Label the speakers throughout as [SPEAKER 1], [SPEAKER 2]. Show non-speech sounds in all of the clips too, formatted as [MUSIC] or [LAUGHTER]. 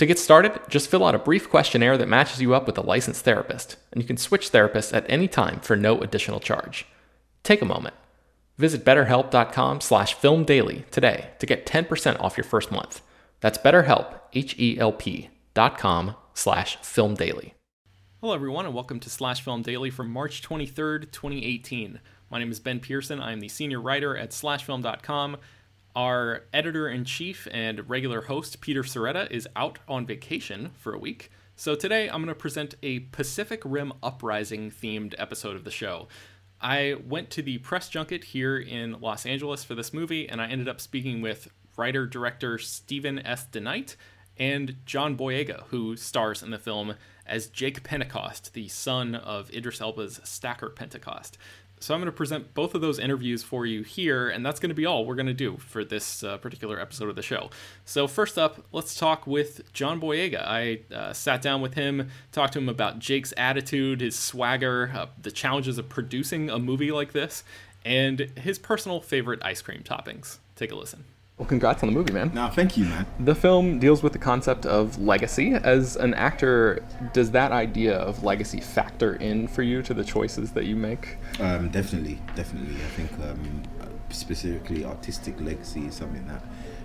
[SPEAKER 1] To get started, just fill out a brief questionnaire that matches you up with a licensed therapist, and you can switch therapists at any time for no additional charge. Take a moment. Visit betterhelp.com slash filmdaily today to get 10% off your first month. That's betterhelp, H-E-L-P dot com slash filmdaily. Hello everyone and welcome to Slash Film Daily for March 23rd, 2018. My name is Ben Pearson. I am the senior writer at slashfilm.com our editor in chief and regular host, Peter Sciretta, is out on vacation for a week. So today I'm going to present a Pacific Rim Uprising themed episode of the show. I went to the press junket here in Los Angeles for this movie, and I ended up speaking with writer director Stephen S. DeKnight and John Boyega, who stars in the film as Jake Pentecost, the son of Idris Elba's Stacker Pentecost. So I'm going to present both of those interviews for you here, and that's going to be all we're going to do for this uh, particular episode of the show. So first up, let's talk with John Boyega. I uh, sat down with him, talked to him about Jake's attitude, his swagger, uh, the challenges of producing a movie like this, and his personal favorite ice cream toppings. Take a listen. Well, congrats on the movie, man.
[SPEAKER 2] No, thank you, man.
[SPEAKER 1] The film deals with the concept of legacy. As an actor, does that idea of legacy factor in for you to the choices that you make?
[SPEAKER 2] Um, definitely, definitely. I think um, specifically artistic legacy is something that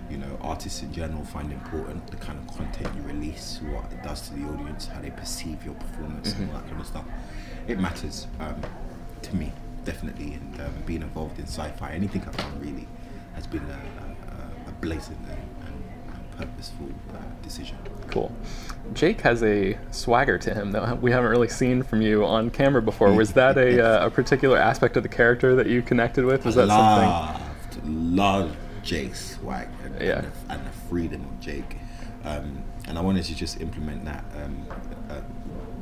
[SPEAKER 2] you know artists in general find important. The kind of content you release, what it does to the audience, how they perceive your performance, mm-hmm. and all that kind of stuff. It matters um, to me, definitely. And um, being involved in sci-fi, anything I've done really has been a, blatant and, and purposeful uh, decision.
[SPEAKER 1] Cool. Jake has a swagger to him that we haven't really seen from you on camera before. Was [LAUGHS] that a, uh, a particular aspect of the character that you connected with? Was that
[SPEAKER 2] loved, something? Loved Jake's swag and, yeah. and, the, and the freedom of Jake. Um, and I wanted to just implement that um, uh,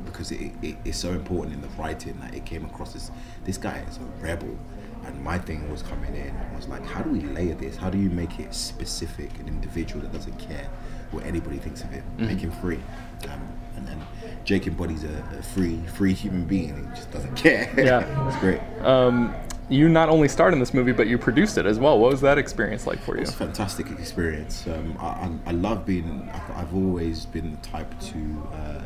[SPEAKER 2] because it, it, it's so important in the writing that it came across as this guy is a rebel and my thing was coming in was like, how do we layer this? How do you make it specific and individual that doesn't care what anybody thinks of it? Mm-hmm. Make him free. Um, and then Jake embodies a, a, free, free human being. He just doesn't care. [LAUGHS]
[SPEAKER 1] Yeah, [LAUGHS]
[SPEAKER 2] it's great.
[SPEAKER 1] Um, you not only starred in this movie, but you produced it as well. What was that experience like for you?
[SPEAKER 2] It's a fantastic experience. Um, I, I, I, love being. I've, I've, always been the type to uh,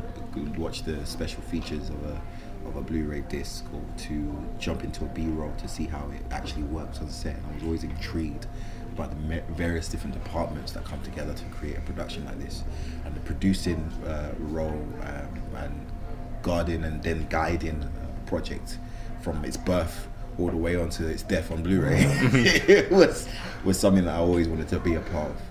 [SPEAKER 2] watch the special features of a of a Blu-ray disc or to jump into a B-roll to see how it actually works on set. And I was always intrigued by the various different departments that come together to create a production like this, and the producing uh, role um, and guarding and then guiding a project from its birth all the way onto its death on Blu-ray. it [LAUGHS] was was something that I always wanted to be a part of.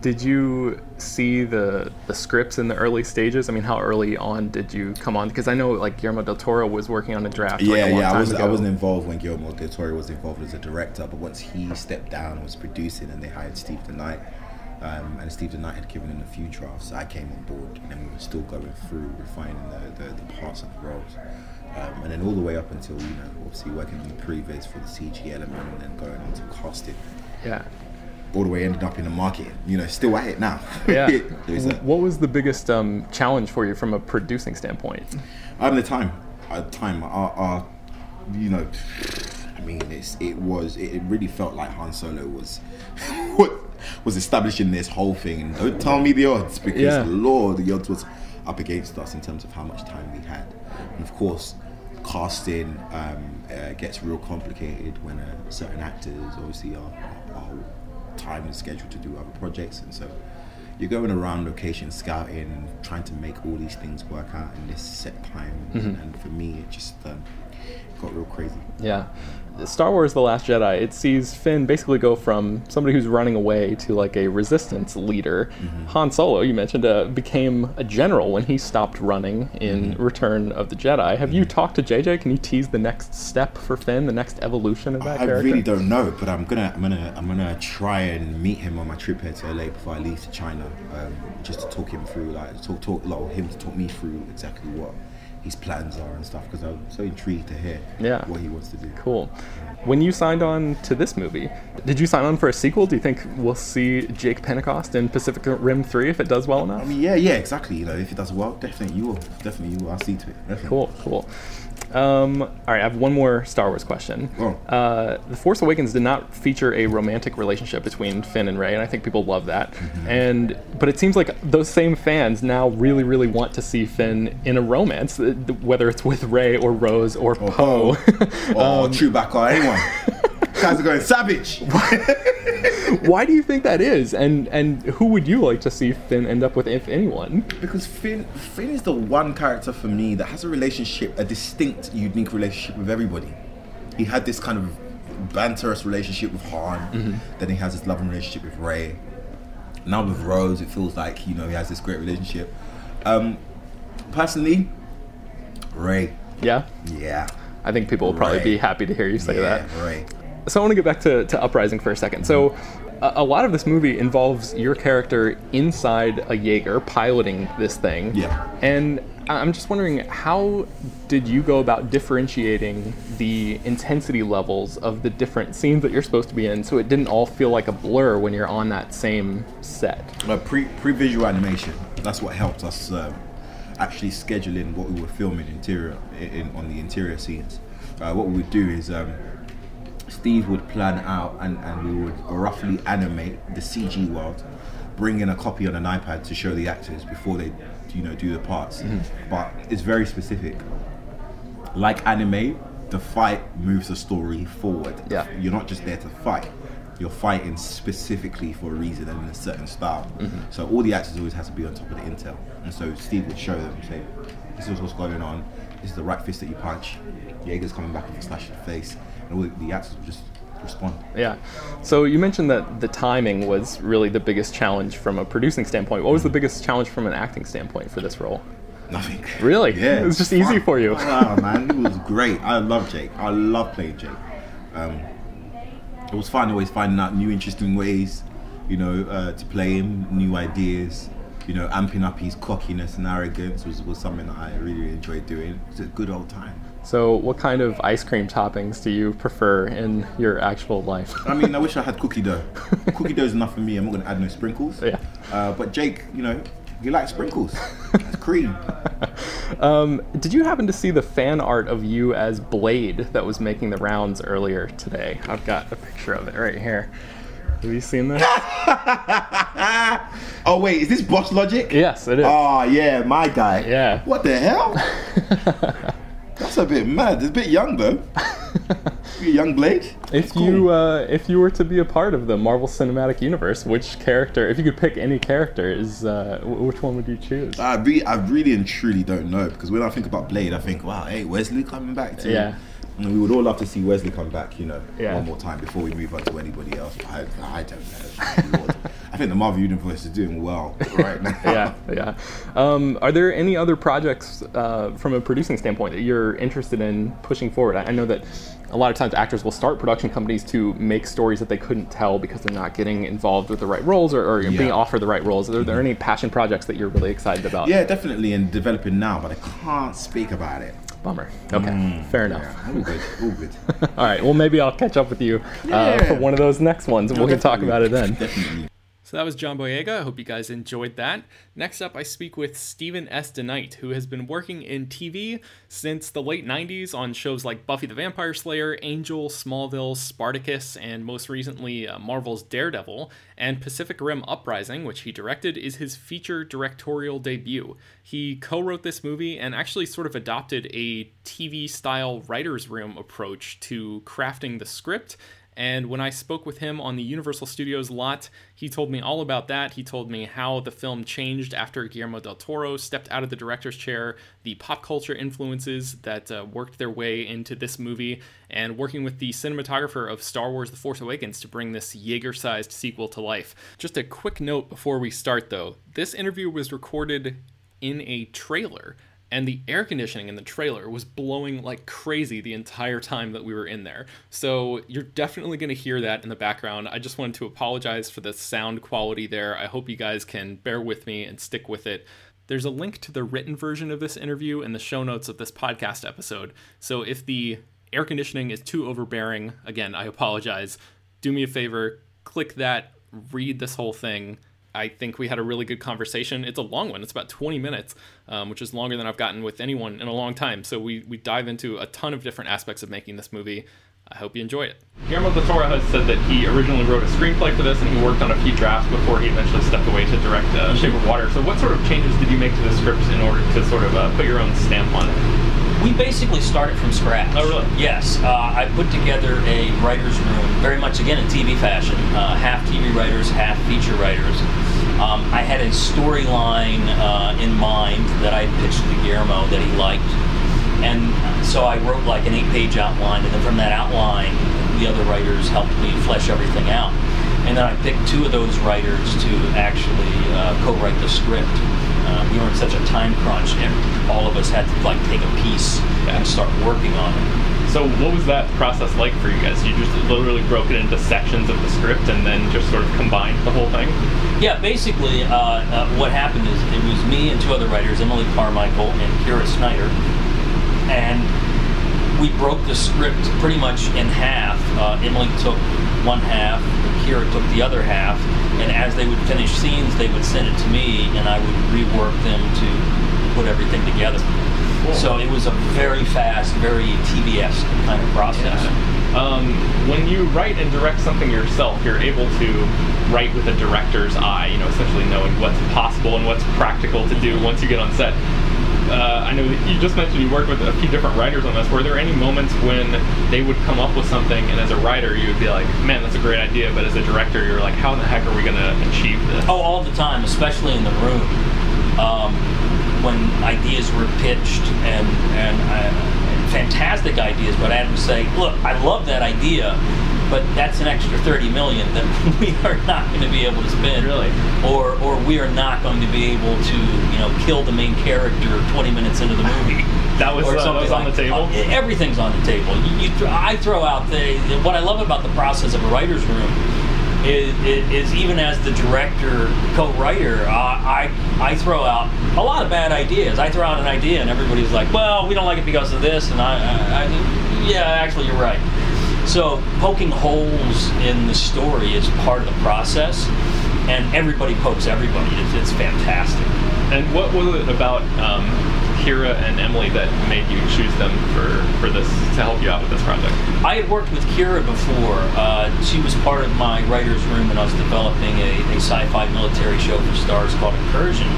[SPEAKER 1] Did you see the the scripts in the early stages? I mean, how early on did you come on? Because I know like Guillermo del Toro was working on a draft.
[SPEAKER 2] Yeah,
[SPEAKER 1] like,
[SPEAKER 2] yeah, I was
[SPEAKER 1] ago.
[SPEAKER 2] I wasn't involved when Guillermo del Toro was involved as a director, but once he stepped down and was producing, and they hired Steve DeKnight, um, and Steve DeKnight had given him a few drafts, I came on board, and then we were still going through refining the, the, the parts of the roles. Um, and then all the way up until you know obviously working on the previs for the CG element and then going on to casting.
[SPEAKER 1] Yeah
[SPEAKER 2] all the way ended up in the market. You know, still at it now.
[SPEAKER 1] Yeah. [LAUGHS] what was the biggest um, challenge for you from a producing standpoint?
[SPEAKER 2] Um, the time, uh, time, our, our, you know, I mean, it's it was it, it really felt like Han Solo was [LAUGHS] what was establishing this whole thing. And don't tell me the odds because yeah. Lord, the odds was up against us in terms of how much time we had, and of course casting um, uh, gets real complicated when uh, certain actors obviously are, are, time and schedule to do other projects, and so you're going around location scouting, trying to make all these things work out in this set time. Mm-hmm. And for me, it just um, got real crazy.
[SPEAKER 1] Yeah. Star Wars: The Last Jedi, it sees Finn basically go from somebody who's running away to like a resistance leader. Mm-hmm. Han Solo, you mentioned, uh, became a general when he stopped running in mm-hmm. Return of the Jedi. Have mm-hmm. you talked to JJ? Can you tease the next step for Finn, the next evolution of that character?
[SPEAKER 2] I
[SPEAKER 1] character?
[SPEAKER 2] really don't know, but I'm gonna, I'm gonna, I'm gonna try and meet him on my trip here to LA before I leave to China, um, just to talk him through, like talk, talk, like, him to talk me through exactly what his plans are and stuff because I'm so intrigued to hear yeah. what he wants to do.
[SPEAKER 1] Cool. When you signed on to this movie, did you sign on for a sequel? Do you think we'll see Jake Pentecost in Pacific Rim 3 if it does well enough?
[SPEAKER 2] I mean, yeah, yeah, exactly. You know, if it does well, definitely you will. Definitely you will. I'll see to it. Definitely.
[SPEAKER 1] Cool, cool. Um, all right, I have one more Star Wars question. Oh. Uh, the Force Awakens did not feature a romantic relationship between Finn and Rey, and I think people love that. Mm-hmm. And but it seems like those same fans now really, really want to see Finn in a romance, whether it's with Rey or Rose or, or Poe, [LAUGHS]
[SPEAKER 2] or um, Chewbacca, or anyone. [LAUGHS] guys are going [LAUGHS] savage. [LAUGHS]
[SPEAKER 1] Why do you think that is? And and who would you like to see Finn end up with, if anyone?
[SPEAKER 2] Because Finn Finn is the one character for me that has a relationship, a distinct, unique relationship with everybody. He had this kind of banterous relationship with Han. Mm-hmm. Then he has this loving relationship with Rey. Now with Rose, it feels like you know he has this great relationship. Um, personally, Rey.
[SPEAKER 1] Yeah.
[SPEAKER 2] Yeah.
[SPEAKER 1] I think people will probably Rey. be happy to hear you say
[SPEAKER 2] yeah,
[SPEAKER 1] that.
[SPEAKER 2] Rey.
[SPEAKER 1] So I want to get back to, to Uprising for a second. So a, a, lot of this movie involves your character inside a Jaeger piloting this thing.
[SPEAKER 2] Yeah.
[SPEAKER 1] And I'm just wondering, how did you go about differentiating the intensity levels of the different scenes that you're supposed to be in, so it didn't all feel like a blur when you're on that same set?
[SPEAKER 2] Uh, pre pre visual animation. That's what helped us uh, actually scheduling what we were filming interior in, on the interior scenes. Uh, what we would do is. Um, Steve would plan out and, and we would roughly animate the CG world, bring in a copy on an iPad to show the actors before they, you know, do the parts. Mm-hmm. But it's very specific. Like anime, the fight moves the story forward.
[SPEAKER 1] Yeah.
[SPEAKER 2] You're not just there to fight. You're fighting specifically for a reason and in a certain style. Mm-hmm. So all the actors always have to be on top of the intel. And so Steve would show them, say, this is what's going on. This is the right fist that you punch. Jaeger's coming back with a slash to the face and all the actors would just respond.
[SPEAKER 1] Yeah. So you mentioned that the timing was really the biggest challenge from a producing standpoint. What was the biggest challenge from an acting standpoint for this role?
[SPEAKER 2] Nothing.
[SPEAKER 1] Really? [LAUGHS]
[SPEAKER 2] Yeah.
[SPEAKER 1] It was just easy for you.
[SPEAKER 2] Wow, man. It was great. I love Jake. I love playing Jake. Um, it was fun always finding out new interesting ways, you know, uh, to play him, new ideas. You know, amping up his cockiness and arrogance was, was something that I really enjoyed doing. It was a good old time.
[SPEAKER 1] So, what kind of ice cream toppings do you prefer in your actual life?
[SPEAKER 2] I mean, I wish I had [LAUGHS] cookie dough. cookie dough is enough for me. I'm not going to add no sprinkles.
[SPEAKER 1] Yeah.
[SPEAKER 2] Uh, but Jake, you know, you like sprinkles. [LAUGHS] It's cream.
[SPEAKER 1] Um, did you happen to see the fan art of you as Blade that was making the rounds earlier today? I've got a picture of it right here. Have you seen this? [LAUGHS]
[SPEAKER 2] oh wait, is this Boss Logic?
[SPEAKER 1] Yes, it is.
[SPEAKER 2] Oh yeah, my guy.
[SPEAKER 1] Yeah.
[SPEAKER 2] What the hell? [LAUGHS] That's a bit mad. It's a bit young though. Young Blade.
[SPEAKER 3] If cool. you uh, if you were to be a part of the Marvel Cinematic Universe, which character, if you could pick any character, is uh, which one would you choose?
[SPEAKER 2] I really, I really and truly don't know because when I think about Blade, I think, wow, hey, Wesley coming back to
[SPEAKER 3] yeah.
[SPEAKER 2] And we would all love to see Wesley come back, you know, yeah. one more time before we move on to anybody else. I, I don't know. I think the Marvel Universe is doing well right now. [LAUGHS]
[SPEAKER 3] yeah, yeah. Um, are there any other projects uh, from a producing standpoint that you're interested in pushing forward? I, I know that a lot of times actors will start production companies to make stories that they couldn't tell because they're not getting involved with the right roles or, or yeah. being offered the right roles. Are there, mm-hmm. any passion projects that you're really excited about?
[SPEAKER 2] Yeah, definitely, and developing now, but I can't speak about it.
[SPEAKER 3] Bummer. Okay, mm, fair enough.
[SPEAKER 2] Yeah, all good. All good. [LAUGHS]
[SPEAKER 3] all right. Well, maybe I'll catch up with you uh, yeah. for one of those next ones, and no, we can talk about it then.
[SPEAKER 2] Definitely.
[SPEAKER 1] So that was John Boyega. I hope you guys enjoyed that. Next up, I speak with Stephen S. DeKnight, who has been working in TV since the late 90s on shows like Buffy the Vampire Slayer, Angel, Smallville, Spartacus, and most recently uh, Marvel's Daredevil. And Pacific Rim Uprising, which he directed, is his feature directorial debut. He co wrote this movie and actually sort of adopted a TV style writer's room approach to crafting the script and when I spoke with him on the Universal Studios lot, he told me all about that. He told me how the film changed after Guillermo del Toro stepped out of the director's chair, the pop culture influences that uh, worked their way into this movie, and working with the cinematographer of Star Wars The Force Awakens to bring this Jaeger sized sequel to life. Just a quick note before we start though this interview was recorded in a trailer and the air conditioning in the trailer was blowing like crazy the entire time that we were in there. So you're definitely going to hear that in the background. I just wanted to apologize for the sound quality there. I hope you guys can bear with me and stick with it. There's a link to the written version of this interview in the show notes of this podcast episode. So if the air conditioning is too overbearing, again, I apologize. Do me a favor, click that, read this whole thing I think we had a really good conversation. It's a long one. It's about 20 minutes, um, which is longer than I've gotten with anyone in a long time. So we, we dive into a ton of different aspects of making this movie. I hope you enjoy it. Guillermo del Toro has said that he originally wrote a screenplay for this and he worked on a few drafts before he eventually stepped away to direct uh, Shape of Water. So what sort of changes did you make to the script in order to sort of uh, put your own stamp on it?
[SPEAKER 4] We basically started from scratch.
[SPEAKER 1] Oh, really?
[SPEAKER 4] Yes. Uh, I put together a writer's room, very much again in TV fashion, uh, half TV writers, half feature writers. Um, I had a storyline uh, in mind that I pitched to Guillermo that he liked. And so I wrote like an eight page outline, and then from that outline, the other writers helped me flesh everything out. And then I picked two of those writers to actually uh, co write the script. Uh, we were in such a time crunch, and all of us had to like take a piece and start working on it.
[SPEAKER 1] So, what was that process like for you guys? You just literally broke it into sections of the script and then just sort of combined the whole thing?
[SPEAKER 4] Yeah, basically, uh, uh, what happened is it was me and two other writers, Emily Carmichael and Kira Snyder, and we broke the script pretty much in half. Uh, Emily took one half, Kira took the other half, and as they would finish scenes, they would send it to me, and I would rework them to put everything together. Cool. So it was a very fast, very TBS kind of process.
[SPEAKER 1] Yeah. Um, when you write and direct something yourself, you're able to write with a director's eye, you know, essentially knowing what's possible and what's practical to do once you get on set. Uh, I know you just mentioned you worked with a few different writers on this. Were there any moments when they would come up with something, and as a writer, you would be like, "Man, that's a great idea," but as a director, you're like, "How the heck are we going to achieve this?"
[SPEAKER 4] Oh, all the time, especially in the room. Um, when ideas were pitched and and, uh, and fantastic ideas, but I had to say, look, I love that idea, but that's an extra 30 million that [LAUGHS] we are not going to be able to spend.
[SPEAKER 1] Really?
[SPEAKER 4] Or or we are not going to be able to, you know, kill the main character 20 minutes into the movie. [LAUGHS]
[SPEAKER 1] that was, uh, that was on like, the table.
[SPEAKER 4] Uh, everything's on the table. You, you th- I throw out the what I love about the process of a writer's room is, is, even as the director, co-writer, uh, I I throw out a lot of bad ideas. I throw out an idea and everybody's like, well, we don't like it because of this, and I, I, I yeah, actually you're right. So poking holes in the story is part of the process, and everybody pokes everybody. It's, it's fantastic.
[SPEAKER 1] And what was it about um, Kira and Emily that made you choose them for, for this to help you out with this project?
[SPEAKER 4] I had worked with Kira before. Uh, she was part of my writer's room when I was developing a, a sci-fi military show for Starz called Incursion.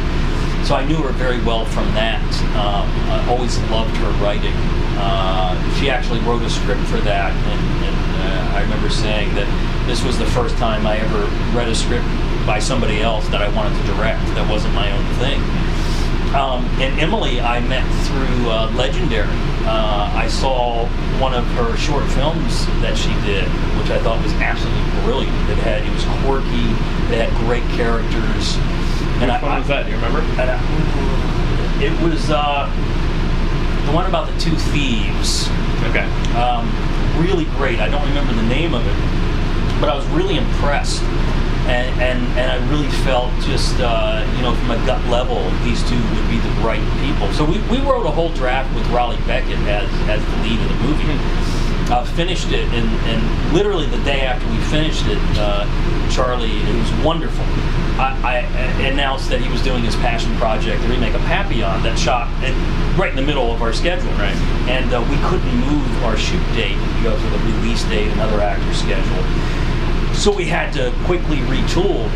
[SPEAKER 4] so I knew her very well from that. Um, I always loved her writing. Uh, she actually wrote a script for that, and, and uh, I remember saying that this was the first time I ever read a script by somebody else that I wanted to direct. That wasn't my own thing. Um, and Emily, I met through uh, Legendary. Uh, I saw one of her short films that she did, which I thought was absolutely brilliant. It had it was quirky. It had great characters.
[SPEAKER 3] And Which I, one was that? Do you remember? I,
[SPEAKER 4] it was uh, the one about the two thieves.
[SPEAKER 3] Okay.
[SPEAKER 4] Um, really great. I don't remember the name of it, but I was really impressed and, and, and I really felt just, uh, you know, from a gut level, these two would be the right people. So we, we wrote a whole draft with Raleigh Beckett as, as the lead of the movie. Uh, finished it, and, and literally the day after we finished it, uh, Charlie, it was wonderful. I, I, announced that he was doing his passion project, the remake of Papillon, that shot in, right in the middle of our schedule.
[SPEAKER 3] Right.
[SPEAKER 4] And uh, we couldn't move our shoot date because of the release date and other actor schedule. So we had to quickly retool.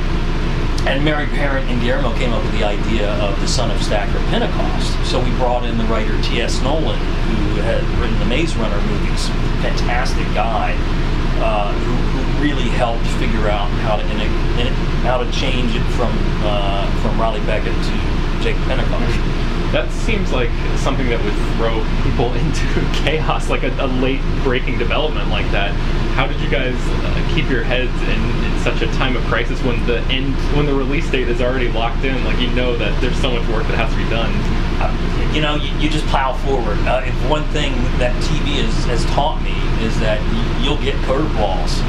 [SPEAKER 4] And Mary Parent and Guillermo came up with the idea of the Son of Stacker Pentecost. So we brought in the writer T.S. Nowlin, who had written the Maze Runner movies. Fantastic guy, uh, who, really helped figure out how to in it, in it, how to change it from uh, from Raleigh Beckett to Jake Pentecost
[SPEAKER 3] that seems like something that would throw people [LAUGHS] into chaos, like a, a late breaking development like that. How did you guys uh, keep your heads in, in, such a time of crisis when the end, when the release date is already locked in? Like you know that there's so much work that has to be done.
[SPEAKER 4] Uh, you know, you, you, just plow forward. Uh, if one thing that TV is, has taught me is that you'll get curveballs.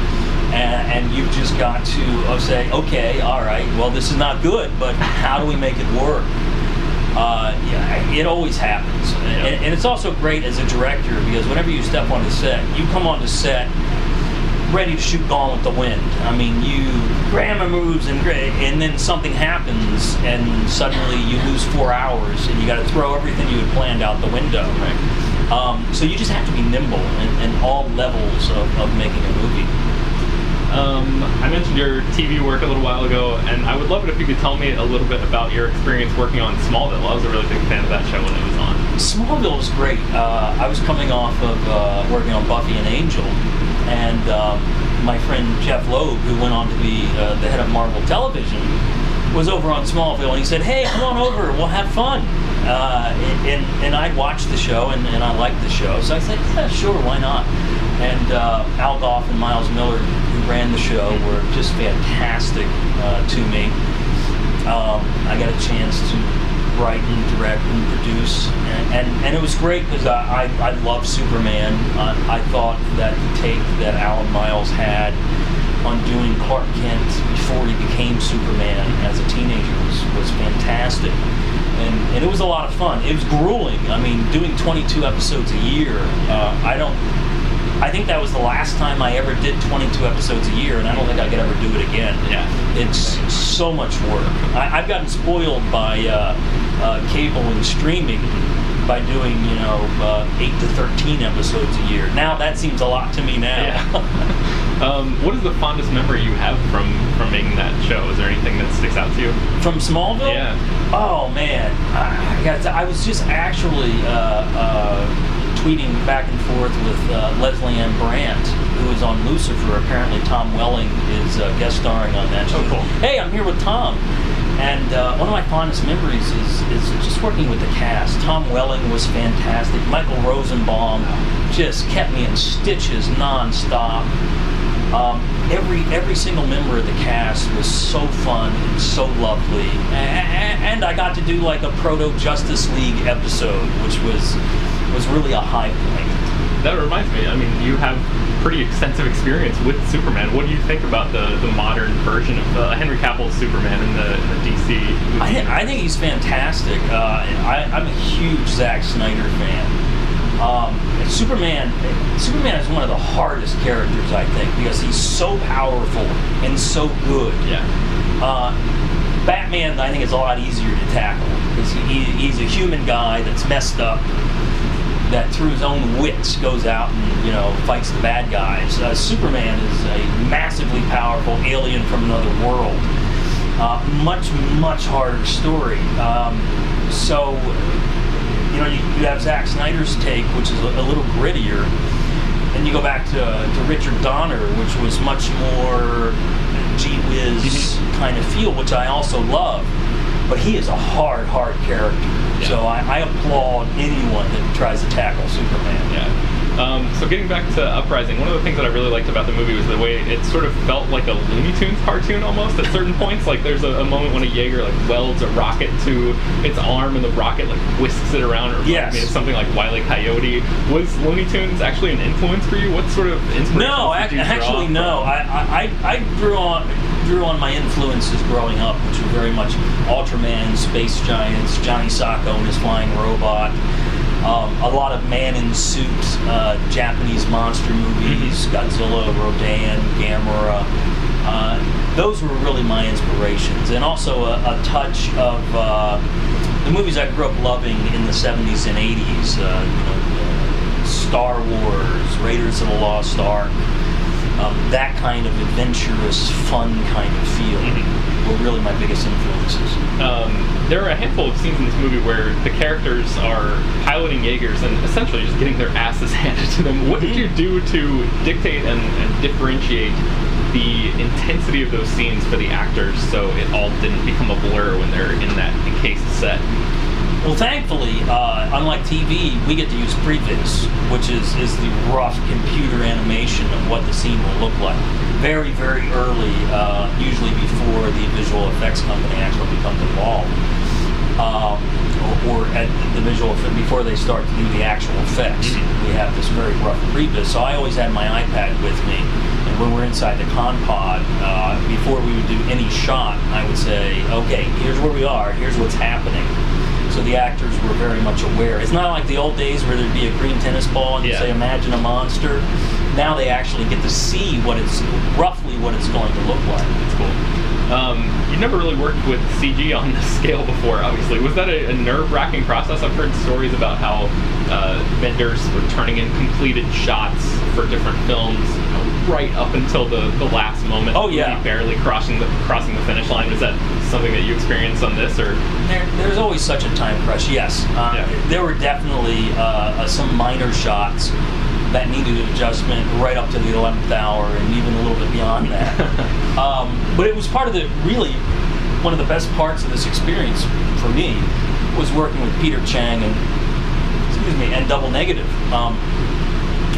[SPEAKER 4] And, and, you've just got to uh, say, okay, all right, well, this is not good, but how do we make it work? Uh, yeah, it always happens. Yeah. And, and, it's also great as a director because whenever you step on the set, you come on the set ready to shoot Gone with the Wind. I mean, you grammar moves and and then something happens and suddenly you lose four hours and you got to throw everything you had planned out the window. Right. Um, so you just have to be nimble in, in all levels of, of making a movie.
[SPEAKER 3] Um, I mentioned your TV work a little while ago, and I would love it if you could tell me a little bit about your experience working on Smallville. I was a really big fan of that show when it was on.
[SPEAKER 4] Smallville was great. Uh, I was coming off of uh, working on Buffy and Angel, and um, my friend Jeph Loeb, who went on to be uh, the head of Marvel Television, was over on Smallville, and he said, "Hey, come on over. We'll have fun." Uh, and and I watched the show, and, and I liked the show, so I said, "Yeah, sure, why not?" And uh, Al Gough and Miles Millar, ran the show, were just fantastic uh, to me. Um, I got a chance to write and direct and produce, and, and, and it was great because I, I, I love Superman. I, I thought that the take that Al and Miles had on doing Clark Kent before he became Superman as a teenager was, was fantastic. And, and it was a lot of fun. It was grueling. I mean, doing 22 episodes a year, uh, I don't I think that was the last time I ever did 22 episodes a year, and I don't think I could ever do it again.
[SPEAKER 3] Yeah,
[SPEAKER 4] it's so much work. I, have gotten spoiled by uh, uh, cable and streaming by doing you know uh, eight to 13 episodes a year. Now that seems a lot to me now.
[SPEAKER 3] Yeah. [LAUGHS] um, what is the fondest memory you have from from making that show? Is there anything that sticks out to you?
[SPEAKER 4] From Smallville?
[SPEAKER 3] Yeah.
[SPEAKER 4] Oh man, I, I, I was just actually uh, uh, tweeting back and forth with uh, Lesley Ann Brandt, who is on Lucifer. Apparently, Tom Welling is uh, guest starring on that.
[SPEAKER 3] Oh, cool.
[SPEAKER 4] Hey, I'm here with Tom. And uh, one of my fondest memories is, is just working with the cast. Tom Welling was fantastic. Michael Rosenbaum just kept me in stitches nonstop. Um, every every single member of the cast was so fun and so lovely, and, and I got to do like a proto Justice League episode, which was was really a high point.
[SPEAKER 3] That reminds me. I mean, you have pretty extensive experience with Superman. What do you think about the, the modern version of uh, Henry Cavill's Superman in the, in the DC?
[SPEAKER 4] I, I, think he's fantastic. Uh, I, am a huge Zack Snyder fan. Um, Superman, Superman is one of the hardest characters I think because he's so powerful and so good.
[SPEAKER 3] Yeah.
[SPEAKER 4] Uh, Batman, I think, is a lot easier to tackle because he, he's a human guy that's messed up that through his own wits goes out and you know fights the bad guys. Uh, Superman is a massively powerful alien from another world. Uh, much, much harder story. Um, so, you know, you, you, have Zack Snyder's take, which is a, a little grittier. And you go back to, to Richard Donner, which was much more gee whiz [LAUGHS] kind of feel, which I also love. But he is a hard, hard character. Yeah. So I, I applaud anyone that tries to tackle Superman.
[SPEAKER 1] Yeah. Um, so getting back to Uprising, one of the things that I really liked about the movie was the way it sort of felt like a Looney Tunes cartoon almost at certain points. Like there's a, a, moment when a Jaeger like welds a rocket to its arm and the rocket like whisks it around. Or
[SPEAKER 4] yes.
[SPEAKER 1] it's something like Wile E. Coyote. Was Looney Tunes actually an influence for you? What sort of inspiration?
[SPEAKER 4] No, actually no. I, I, I on drew on my influences growing up, which were very much Ultraman, Space Giants, Johnny Sokko and his flying robot. Um, a lot of man in suit uh, Japanese monster movies, mm-hmm. Godzilla, Rodan, Gamera. Uh, those were really my inspirations, and also a, a touch of uh, the movies I grew up loving in the 70s and 80s. Uh, you know, Star Wars, Raiders of the Lost Ark, um, that kind of adventurous, fun kind of feel. Mm-hmm were really my biggest influences.
[SPEAKER 1] Um, there are a handful of scenes in this movie where the characters are piloting Jaegers and essentially just getting their asses [LAUGHS] handed to them. What did you do to dictate and, and differentiate the intensity of those scenes for the actors so it all didn't become a blur when they're in that encased set?
[SPEAKER 4] Well, thankfully, uh, unlike TV, we get to use previs, which is, is the rough computer animation of what the scene will look like. Very, very early, uh, usually before the visual effects company actually becomes involved. Um, or, or, at the visual effect before they start to do the actual effects. Mm-hmm. We have this very rough previs. So I always had my iPad with me, and when we're inside the Conn-Pod, uh, before we would do any shot, I would say, "Okay, here's where we are. Here's what's happening." So the actors were very much aware. It's not like the old days where there'd be a green tennis ball and you say, "Imagine a monster." Now they actually get to see what it's roughly what it's going to look like.
[SPEAKER 1] It's cool. Um, you never really worked with CG on this [LAUGHS] scale before, obviously. Was that a, a nerve-wracking process? I've heard stories about how uh, vendors were turning in completed shots for different films you know, right up until the, the last moment.
[SPEAKER 4] Oh yeah,
[SPEAKER 1] barely crossing the crossing the finish line. Was that something that you experienced on this, or
[SPEAKER 4] there, there's always such a time crush? Yes, uh, yeah. there were definitely uh, some minor shots that needed adjustment right up to the 11th hour and even a little bit beyond that. [LAUGHS] um, but it was part of the really one of the best parts of this experience for me was working with Peter Chiang and excuse me and Double Negative. Um,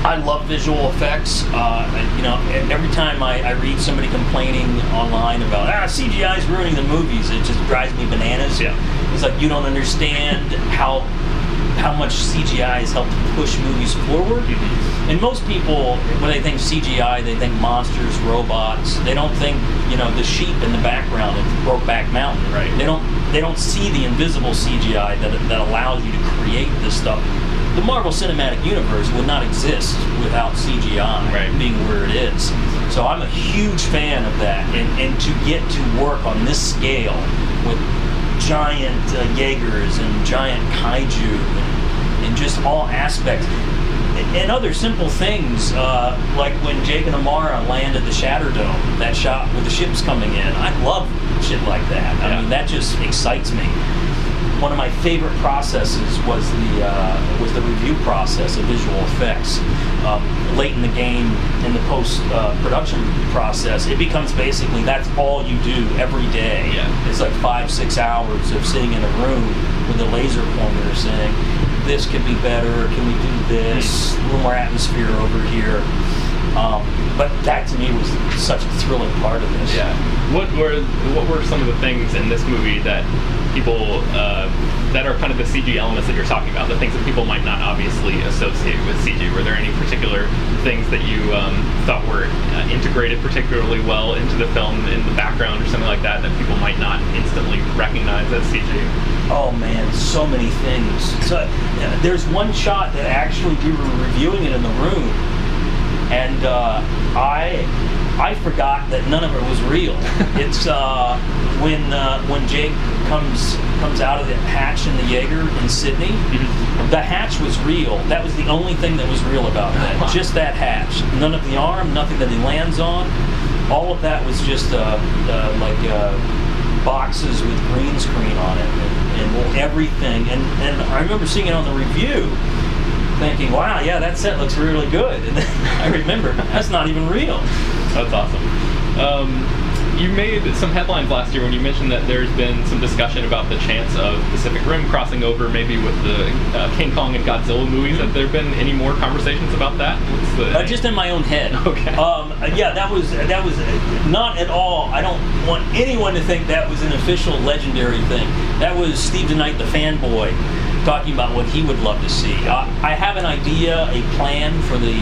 [SPEAKER 4] I love visual effects. Uh, you know, every time I, I, read somebody complaining online about ah CGI is ruining the movies, it just drives me bananas.
[SPEAKER 1] Yeah.
[SPEAKER 4] It's like you don't understand how how much CGI has helped push movies forward. Mm-hmm. And most people, when they think CGI, they think monsters, robots. They don't think, you know, the sheep in the background of Brokeback Mountain.
[SPEAKER 1] Right.
[SPEAKER 4] They don't. They don't see the invisible CGI that that allows you to create this stuff. The Marvel Cinematic Universe would not exist without CGI
[SPEAKER 1] right.
[SPEAKER 4] being where it is. So I'm a huge fan of that, and, and to get to work on this scale with giant uh, Jaegers and giant kaiju and, and, just all aspects. And other simple things, uh, like when Jake and Amara land at the Shatterdome, that shot with the ships coming in. I love shit like that. I mean, that just excites me one of my favorite processes was the uh, was the review process of visual effects. Um, late in the game, in the post uh, production process, it becomes basically that's all you do every day.
[SPEAKER 1] Yeah.
[SPEAKER 4] It's like five six hours of sitting in a room with a laser pointer saying, "This could be better. Can we do this? A little more atmosphere over here." Um, but that to me was such a thrilling part of this.
[SPEAKER 1] Yeah. What were what were some of the things in this movie that people uh, that are kind of the CG elements that you're talking about, the things that people might not obviously associate with CG? Were there any particular things that you um, thought were uh, integrated particularly well into the film in the background or something like that that people might not instantly recognize as CG?
[SPEAKER 4] Oh man, so many things. So uh, there's one shot that actually we were reviewing it in the room, and uh, I I forgot that none of it was real. [LAUGHS] it's uh, when uh, when Jake comes comes out of the hatch in the Jaeger in Sydney. Mm-hmm. The hatch was real. That was the only thing that was real about that. [LAUGHS] Just that hatch. None of the arm. Nothing that he lands on. All of that was just uh, uh like uh, boxes with green screen on it and, and everything. And, and I remember seeing it on the review thinking, wow, yeah, that set looks really good. [LAUGHS] And then I remember, that's not even real.
[SPEAKER 1] That's awesome. Um, you made some headlines last year when you mentioned that there's been some discussion about the chance of Pacific Rim crossing over, maybe with the uh, King Kong and Godzilla movies. Have there been any more conversations about that?
[SPEAKER 4] Uh, just in my own head. [LAUGHS]
[SPEAKER 1] Okay.
[SPEAKER 4] Um, yeah, that was that was not at all. I don't want anyone to think that was an official legendary thing. That was Steve DeKnight, the fanboy, talking about what he would love to see. Uh, I have an idea, a plan for the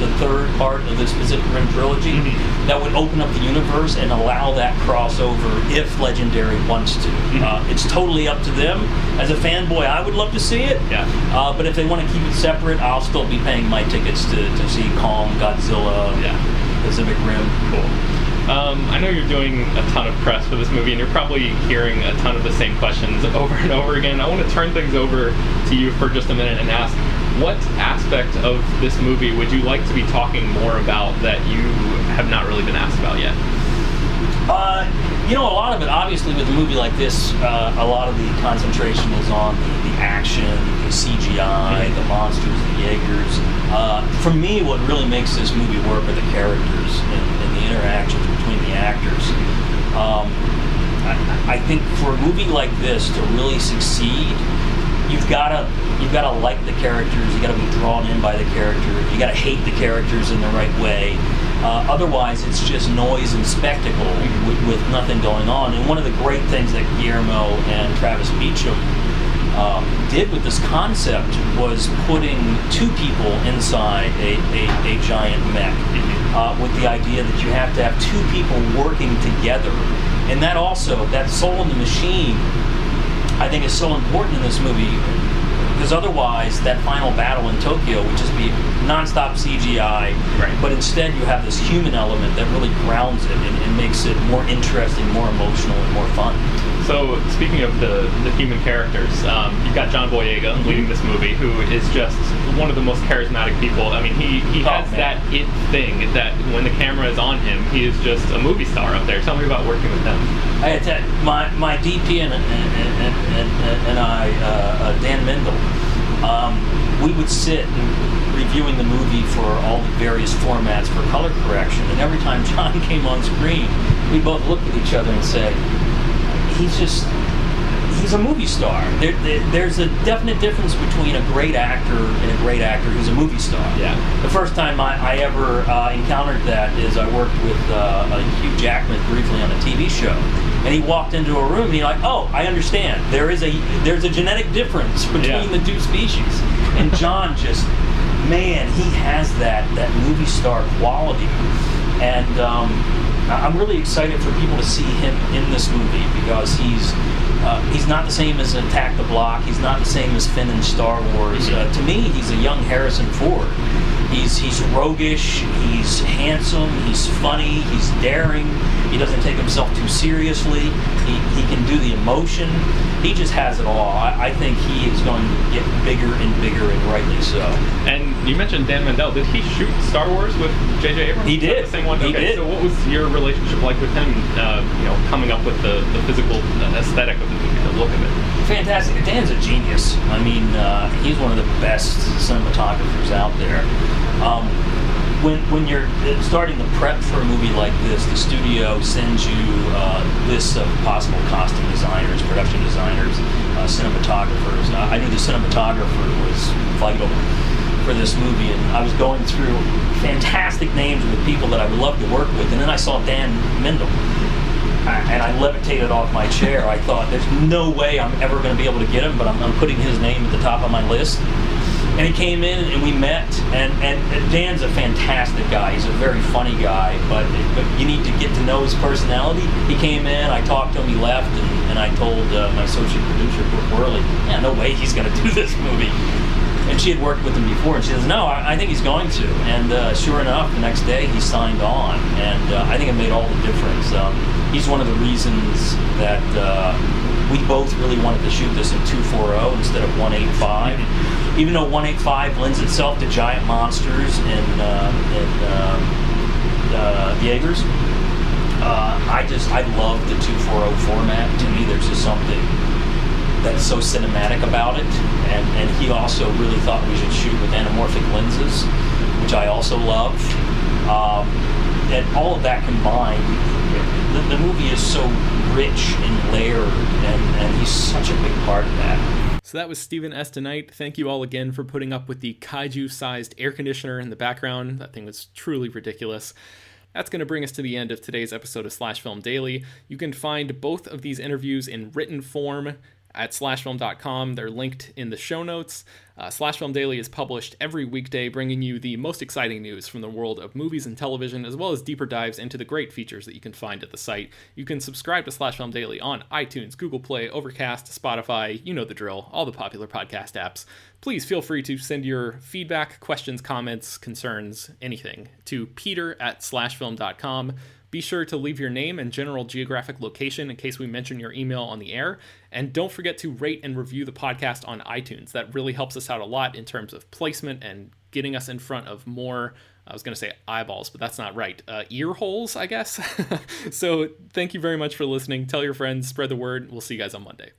[SPEAKER 4] the third part of this Pacific Rim trilogy mm-hmm. that would open up the universe and allow that crossover if Legendary wants to. Mm-hmm. Uh, it's totally up to them. As a fanboy, I would love to see it.
[SPEAKER 1] Yeah.
[SPEAKER 4] Uh, but if they want to keep it separate, I'll still be paying my tickets to, to see Kong, Godzilla,
[SPEAKER 1] yeah.
[SPEAKER 4] Pacific Rim.
[SPEAKER 1] Cool. Um, I know you're doing a ton of press for this movie, and you're probably hearing a ton of the same questions [LAUGHS] over and over again. I want to turn things over to you for just a minute and ask what aspect of this movie would you like to be talking more about that you have not really been asked about yet?
[SPEAKER 4] Uh, you know, a lot of it, obviously, with a movie like this, uh, a lot of the concentration is on the, the action, the CGI, the monsters, the Jaegers. Uh, for me, what really makes this movie work are the characters and, and the interactions between the actors. Um, I, I think for a movie like this to really succeed, you've gotta you've gotta like the characters. You gotta be drawn in by the characters. You gotta hate the characters in the right way. Uh, otherwise, it's just noise and spectacle with, with, nothing going on. And one of the great things that Guillermo and Travis Beacham um, did with this concept was putting two people inside a, a, a giant mech mm-hmm. Uh, with the idea that you have to have two people working together. And that also, that soul in the machine, I think is so important in this movie because otherwise that final battle in Tokyo would just be nonstop CGI.
[SPEAKER 1] Right.
[SPEAKER 4] But instead you have this human element that really grounds it and, and makes it more interesting, more emotional, and more fun.
[SPEAKER 1] So speaking of the, the human characters, um, you've got John Boyega mm-hmm. leading this movie, who is just one of the most charismatic people. I mean, he, he oh, has that it thing that when the camera is on him, he is just a movie star up there. Tell me about working with him.
[SPEAKER 4] I, had my, my DP and, and, and, and, and I, uh, uh, Dan Mindel, um, we would sit reviewing the movie for all the various formats for color correction, and every time John [LAUGHS] came on screen, we both looked at each other and said, he's just he's a movie star. There, there, there's a definite difference between a great actor and a great actor who's a movie star.
[SPEAKER 1] Yeah.
[SPEAKER 4] The first time I, I ever uh, encountered that is I worked with uh, Hugh Jackman briefly on a TV show, and he walked into a room and he's like, "Oh, I understand. There is a there's a genetic difference between yeah. the two species." And John just, man, he has that that movie star quality, and. Um, I'm really excited for people to see him in this movie because he's uh, he's not the same as Attack the Block. He's not the same as Finn in Star Wars. Uh, to me, he's a young Harrison Ford. He's he's roguish. He's handsome. He's funny. He's daring. He doesn't take himself too seriously. He, he can do the emotion. He just has it all. I, I think he is going to get bigger and bigger, and rightly so.
[SPEAKER 1] And you mentioned Dan Mindel. Did he shoot Star Wars with J.J. Abrams?
[SPEAKER 4] He did.
[SPEAKER 1] The same one.
[SPEAKER 4] He
[SPEAKER 1] okay.
[SPEAKER 4] did.
[SPEAKER 1] So what was your relationship like with him? Uh, you know, coming up with the, the physical aesthetic of the movie, the look of it.
[SPEAKER 4] Fantastic. Dan's a genius. I mean, uh, he's one of the best cinematographers out there. Um, when, when you're starting the prep for a movie like this, the studio sends you uh, lists of possible costume designers, production designers, uh, cinematographers. Uh, I knew the cinematographer was vital for this movie, and I was going through fantastic names with people that I would love to work with, and then I saw Dan Mindel. And I levitated off my chair. I thought, there's no way I'm ever going to be able to get him, but I'm, I'm putting his name at the top of my list and he came in and we met and, and dan's a fantastic guy he's a very funny guy but, but you need to get to know his personality he came in i talked to him he left and, and i told uh, my associate producer worley yeah no way he's going [LAUGHS] to do this movie and she had worked with him before and she says no i, I think he's going to. And uh, sure enough the next day he signed on and uh, i think it made all the difference. Um, he's one of the reasons that uh, we both really wanted to shoot this in 240 instead of 185 even though 185 lends itself to giant monsters and, and uh, uh, Jaegers, uh, I just I love the 240 format. To me, there's just something that's so cinematic about it. And, and he also really thought we should shoot with anamorphic lenses, which I also love. Um, and all of that combined, the, the movie is so rich and layered, and, and he's such a big part of that.
[SPEAKER 1] So that was Stephen S. DeKnight. Thank you all again for putting up with the kaiju sized air conditioner in the background. That thing was truly ridiculous. That's going to bring us to the end of today's episode of Slash Film Daily. You can find both of these interviews in written form at slashfilm.com. They're linked in the show notes. Uh, Slash Film Daily is published every weekday, bringing you the most exciting news from the world of movies and television, as well as deeper dives into the great features that you can find at the site. You can subscribe to Slashfilm Daily on iTunes, Google Play, Overcast, Spotify, you know the drill, all the popular podcast apps. Please feel free to send your feedback, questions, comments, concerns, anything to peter at slashfilm.com. Be sure to leave your name and general geographic location in case we mention your email on the air. And don't forget to rate and review the podcast on iTunes. That really helps us out a lot in terms of placement and getting us in front of more. I was going to say eyeballs, but that's not right. Uh, ear holes, I guess. [LAUGHS] so thank you very much for listening. Tell your friends, spread the word. We'll see you guys on Monday.